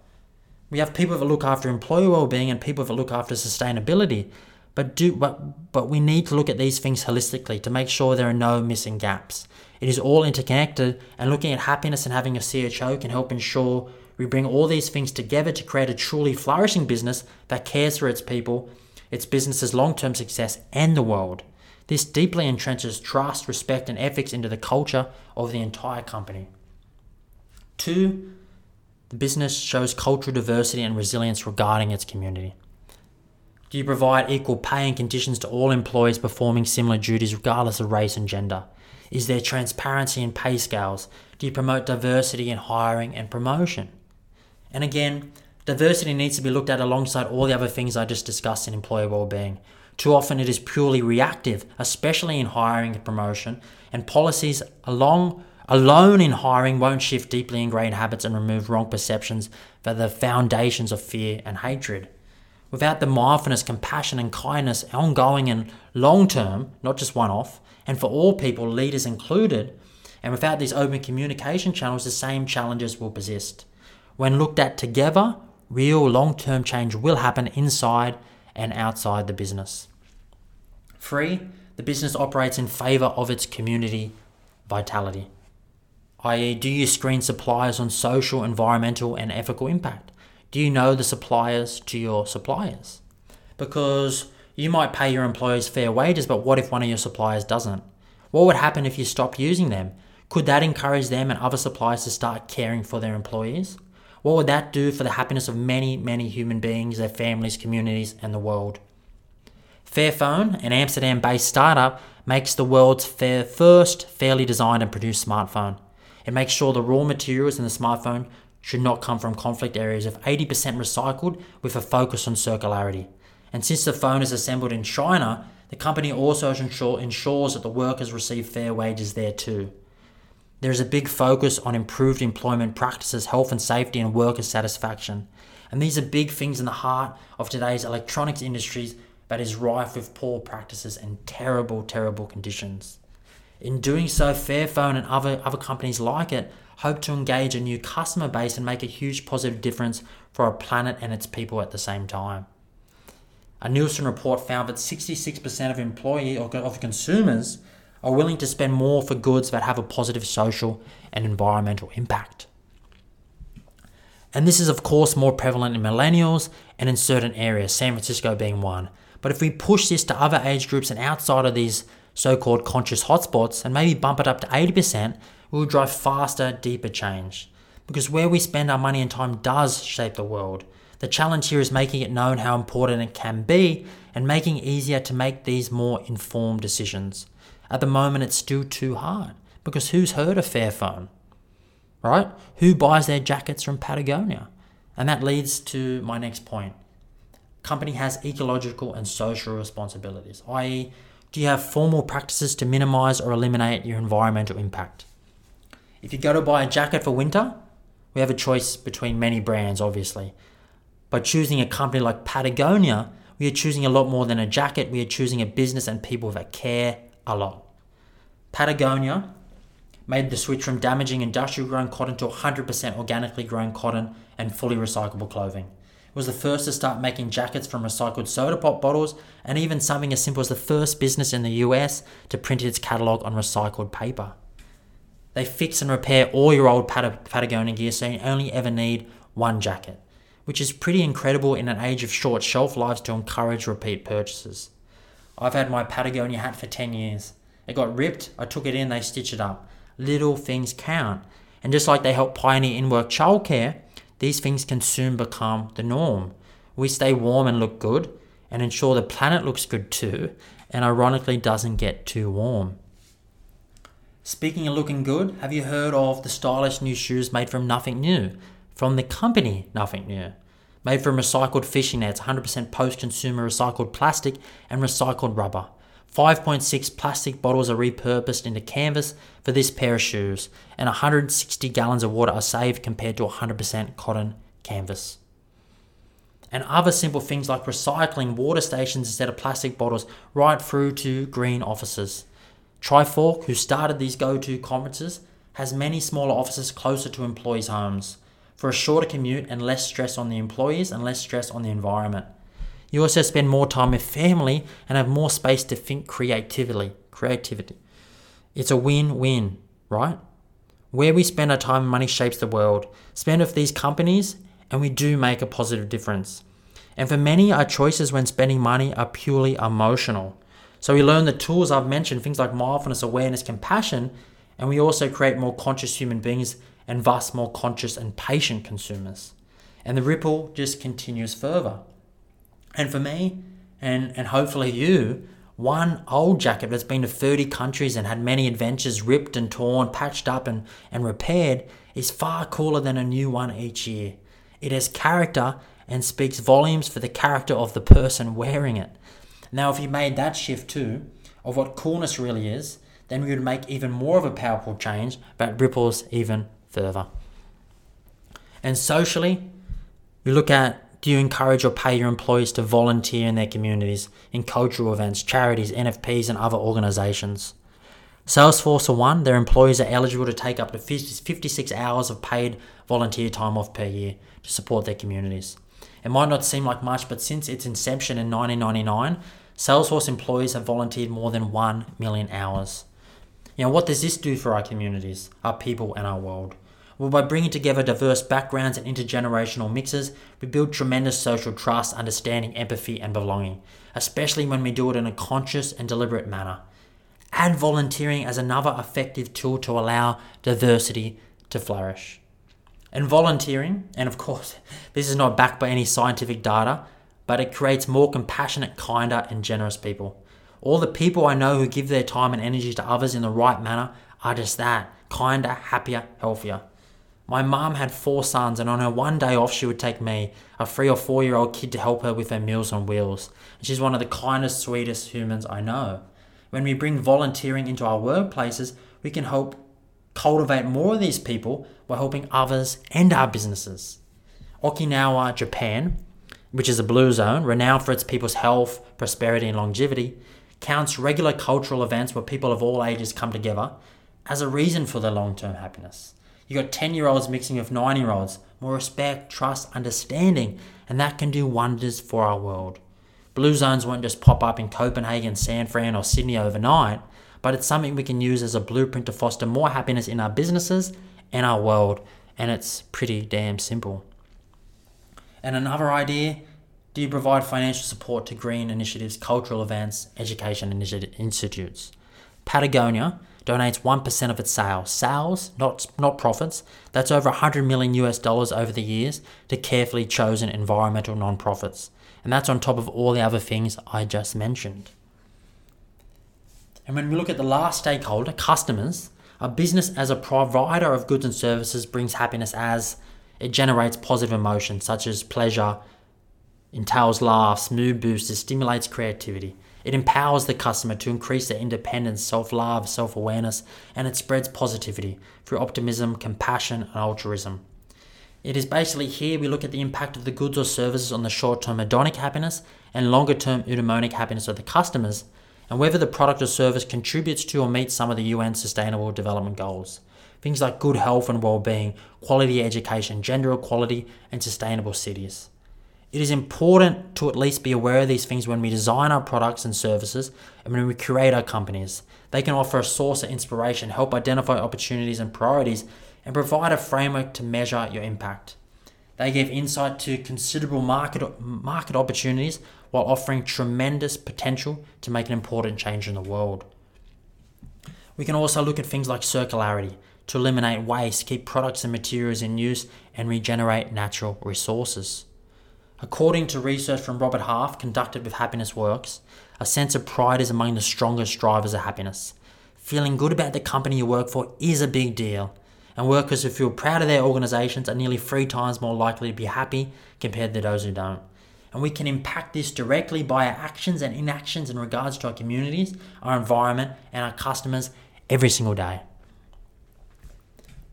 We have people that look after employee well-being and people that look after sustainability. But do but but we need to look at these things holistically to make sure there are no missing gaps. It is all interconnected and looking at happiness and having a CHO can help ensure we bring all these things together to create a truly flourishing business that cares for its people its business's long term success, and the world. This deeply entrenches trust, respect, and ethics into the culture of the entire company. Two, the business shows cultural diversity and resilience regarding its community. Do you provide equal pay and conditions to all employees performing similar duties regardless of race and gender? Is there transparency in pay scales? Do you promote diversity in hiring and promotion? And again, Diversity needs to be looked at alongside all the other things I just discussed in employee well-being. Too often it is purely reactive, especially in hiring and promotion, and policies along alone in hiring won't shift deeply ingrained habits and remove wrong perceptions that are the foundations of fear and hatred. Without the mindfulness, compassion, and kindness, ongoing and long term, not just one off, and for all people, leaders included, and without these open communication channels, the same challenges will persist. When looked at together, real long term change will happen inside and outside the business. Three, the business operates in favor of its community vitality, i.e., do you screen suppliers on social, environmental, and ethical impact? Do you know the suppliers to your suppliers? Because you might pay your employees fair wages, but what if one of your suppliers doesn't? What would happen if you stopped using them? Could that encourage them and other suppliers to start caring for their employees? What would that do for the happiness of many, many human beings, their families, communities, and the world? Fairphone, an Amsterdam based startup, makes the world's fair, first fairly designed and produced smartphone. It makes sure the raw materials in the smartphone should not come from conflict areas of 80% recycled with a focus on circularity. And since the phone is assembled in China, the company also ensures that the workers receive fair wages there too. There is a big focus on improved employment practices, health and safety, and worker satisfaction. And these are big things in the heart of today's electronics industries that is rife with poor practices and terrible, terrible conditions. In doing so, Fairphone and other, other companies like it hope to engage a new customer base and make a huge positive difference for our planet and its people at the same time. A Nielsen report found that 66% of employee or of consumers are willing to spend more for goods that have a positive social and environmental impact. And this is, of course, more prevalent in millennials and in certain areas, San Francisco being one. But if we push this to other age groups and outside of these so called conscious hotspots and maybe bump it up to 80%, we will drive faster, deeper change. Because where we spend our money and time does shape the world. The challenge here is making it known how important it can be and making it easier to make these more informed decisions. At the moment, it's still too hard because who's heard of Fairphone? Right? Who buys their jackets from Patagonia? And that leads to my next point. Company has ecological and social responsibilities, i.e., do you have formal practices to minimize or eliminate your environmental impact? If you go to buy a jacket for winter, we have a choice between many brands, obviously. By choosing a company like Patagonia, we are choosing a lot more than a jacket. We are choosing a business and people that care a lot. Patagonia made the switch from damaging industrial grown cotton to 100% organically grown cotton and fully recyclable clothing. It was the first to start making jackets from recycled soda pop bottles, and even something as simple as the first business in the US to print its catalogue on recycled paper. They fix and repair all your old Patagonia gear so you only ever need one jacket, which is pretty incredible in an age of short shelf lives to encourage repeat purchases. I've had my Patagonia hat for 10 years. It got ripped, I took it in, they stitched it up. Little things count. And just like they help pioneer in work childcare, these things can soon become the norm. We stay warm and look good, and ensure the planet looks good too, and ironically doesn't get too warm. Speaking of looking good, have you heard of the stylish new shoes made from nothing new? From the company Nothing New. Made from recycled fishing nets, 100% post consumer recycled plastic, and recycled rubber. 5.6 plastic bottles are repurposed into canvas for this pair of shoes, and 160 gallons of water are saved compared to 100% cotton canvas. And other simple things like recycling water stations instead of plastic bottles, right through to green offices. Trifork, who started these GOTO conferences, has many smaller offices closer to employees' homes for a shorter commute and less stress on the employees and less stress on the environment. You also spend more time with family and have more space to think creatively. Creativity. It's a win-win, right? Where we spend our time and money shapes the world. Spend with these companies and we do make a positive difference. And for many, our choices when spending money are purely emotional. So we learn the tools I've mentioned, things like mindfulness, awareness, compassion, and we also create more conscious human beings and thus more conscious and patient consumers. And the ripple just continues further. And for me, and, and hopefully you, one old jacket that's been to 30 countries and had many adventures ripped and torn, patched up and, and repaired is far cooler than a new one each year. It has character and speaks volumes for the character of the person wearing it. Now, if you made that shift too, of what coolness really is, then we would make even more of a powerful change that ripples even further. And socially, we look at do you encourage or pay your employees to volunteer in their communities, in cultural events, charities, NFPs, and other organizations? Salesforce, for one, their employees are eligible to take up to 56 hours of paid volunteer time off per year to support their communities. It might not seem like much, but since its inception in 1999, Salesforce employees have volunteered more than 1 million hours. You know, what does this do for our communities, our people, and our world? Well, by bringing together diverse backgrounds and intergenerational mixes, we build tremendous social trust, understanding, empathy, and belonging, especially when we do it in a conscious and deliberate manner. Add volunteering as another effective tool to allow diversity to flourish. And volunteering, and of course, this is not backed by any scientific data, but it creates more compassionate, kinder, and generous people. All the people I know who give their time and energy to others in the right manner are just that kinder, happier, healthier. My mom had four sons, and on her one day off, she would take me, a three or four year old kid, to help her with her meals on wheels. And she's one of the kindest, sweetest humans I know. When we bring volunteering into our workplaces, we can help cultivate more of these people by helping others and our businesses. Okinawa, Japan, which is a blue zone, renowned for its people's health, prosperity, and longevity, counts regular cultural events where people of all ages come together as a reason for their long term happiness. You got 10 year olds mixing with 9 year olds, more respect, trust, understanding, and that can do wonders for our world. Blue zones won't just pop up in Copenhagen, San Fran, or Sydney overnight, but it's something we can use as a blueprint to foster more happiness in our businesses and our world, and it's pretty damn simple. And another idea do you provide financial support to green initiatives, cultural events, education institutes? Patagonia donates 1% of its sales, sales, not, not profits, that's over 100 million US dollars over the years to carefully chosen environmental non-profits. And that's on top of all the other things I just mentioned. And when we look at the last stakeholder, customers, a business as a provider of goods and services brings happiness as it generates positive emotions such as pleasure, entails laughs, mood boosters, stimulates creativity. It empowers the customer to increase their independence, self love, self awareness, and it spreads positivity through optimism, compassion, and altruism. It is basically here we look at the impact of the goods or services on the short term hedonic happiness and longer term eudaimonic happiness of the customers, and whether the product or service contributes to or meets some of the UN Sustainable Development Goals. Things like good health and well being, quality education, gender equality, and sustainable cities. It is important to at least be aware of these things when we design our products and services and when we create our companies. They can offer a source of inspiration, help identify opportunities and priorities, and provide a framework to measure your impact. They give insight to considerable market, market opportunities while offering tremendous potential to make an important change in the world. We can also look at things like circularity to eliminate waste, keep products and materials in use, and regenerate natural resources. According to research from Robert Half conducted with Happiness Works, a sense of pride is among the strongest drivers of happiness. Feeling good about the company you work for is a big deal, and workers who feel proud of their organizations are nearly three times more likely to be happy compared to those who don't. And we can impact this directly by our actions and inactions in regards to our communities, our environment, and our customers every single day.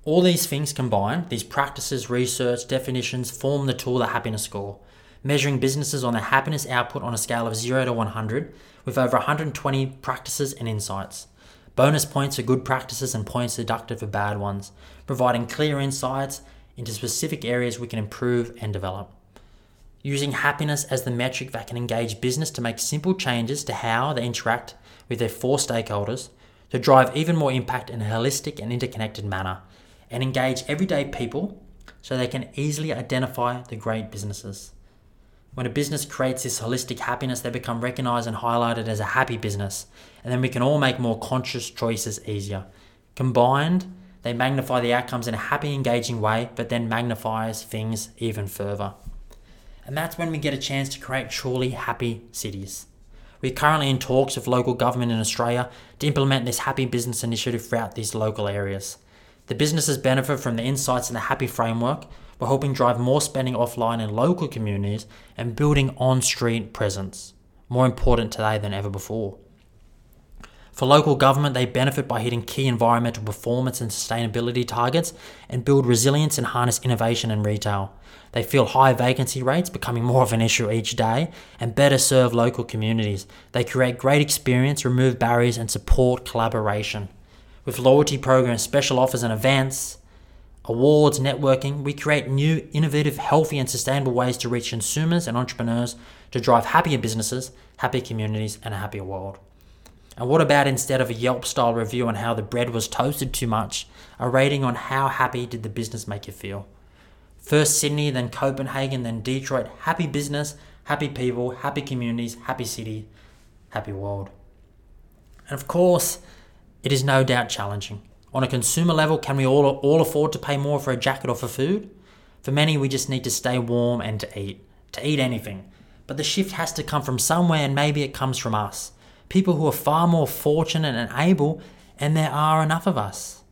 All these things combined, these practices, research, definitions, form the tool, the happiness score measuring businesses on their happiness output on a scale of 0 to 100, with over 120 practices and insights. Bonus points for good practices and points deducted for bad ones, providing clear insights into specific areas we can improve and develop. Using happiness as the metric that can engage business to make simple changes to how they interact with their four stakeholders to drive even more impact in a holistic and interconnected manner and engage everyday people so they can easily identify the great businesses. When a business creates this holistic happiness, they become recognized and highlighted as a happy business, and then we can all make more conscious choices easier. Combined, they magnify the outcomes in a happy, engaging way, but then magnifies things even further. And that's when we get a chance to create truly happy cities. We're currently in talks with local government in Australia to implement this happy business initiative throughout these local areas. The businesses benefit from the insights in the happy framework, we're helping drive more spending offline in local communities and building on street presence. More important today than ever before. For local government, they benefit by hitting key environmental performance and sustainability targets and build resilience and harness innovation in retail. They feel high vacancy rates becoming more of an issue each day and better serve local communities. They create great experience, remove barriers, and support collaboration. With loyalty programs, special offers, and events, awards, networking, we create new, innovative, healthy, and sustainable ways to reach consumers and entrepreneurs to drive happier businesses, happier communities, and a happier world. And what about instead of a Yelp style review on how the bread was toasted too much, a rating on how happy did the business make you feel? First Sydney, then Copenhagen, then Detroit. Happy business, happy people, happy communities, happy city, happy world. And of course, it is no doubt challenging. On a consumer level, can we all, all afford to pay more for a jacket or for food? For many, we just need to stay warm and to eat, to eat anything. But the shift has to come from somewhere, and maybe it comes from us. People who are far more fortunate and able, and there are enough of us.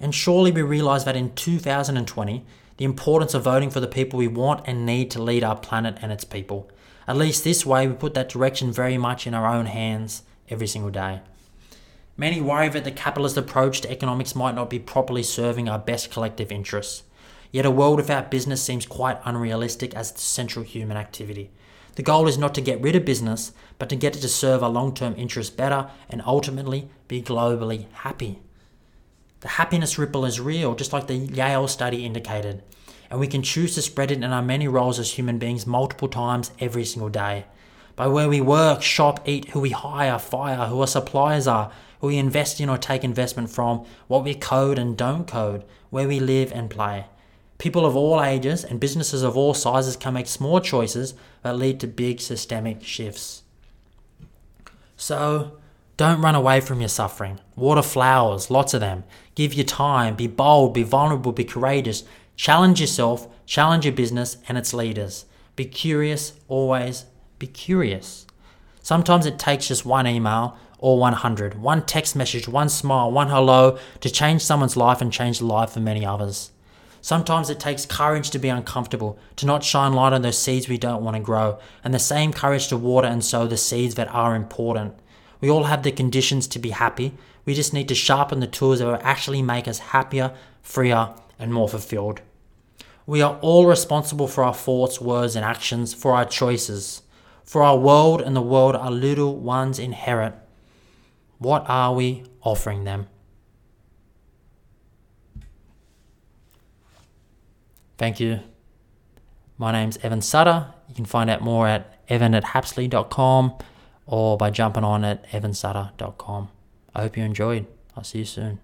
And surely we realize that in 2020, the importance of voting for the people we want and need to lead our planet and its people. At least this way, we put that direction very much in our own hands every single day. Many worry that the capitalist approach to economics might not be properly serving our best collective interests. Yet a world without business seems quite unrealistic as its central human activity. The goal is not to get rid of business, but to get it to serve our long term interests better and ultimately be globally happy. The happiness ripple is real, just like the Yale study indicated, and we can choose to spread it in our many roles as human beings multiple times every single day. By where we work, shop, eat, who we hire, fire, who our suppliers are, who we invest in or take investment from, what we code and don't code, where we live and play. People of all ages and businesses of all sizes can make small choices that lead to big systemic shifts. So, don't run away from your suffering. Water flowers, lots of them. Give your time, be bold, be vulnerable, be courageous. Challenge yourself, challenge your business and its leaders. Be curious, always be curious. Sometimes it takes just one email or 100, one text message, one smile, one hello to change someone's life and change the life of many others. Sometimes it takes courage to be uncomfortable, to not shine light on those seeds we don't want to grow, and the same courage to water and sow the seeds that are important. We all have the conditions to be happy. We just need to sharpen the tools that will actually make us happier, freer, and more fulfilled. We are all responsible for our thoughts, words, and actions, for our choices. For our world and the world our little ones inherit. What are we offering them? Thank you. My name's Evan Sutter. You can find out more at evan at hapsley.com or by jumping on at evansutter.com. I hope you enjoyed. I'll see you soon.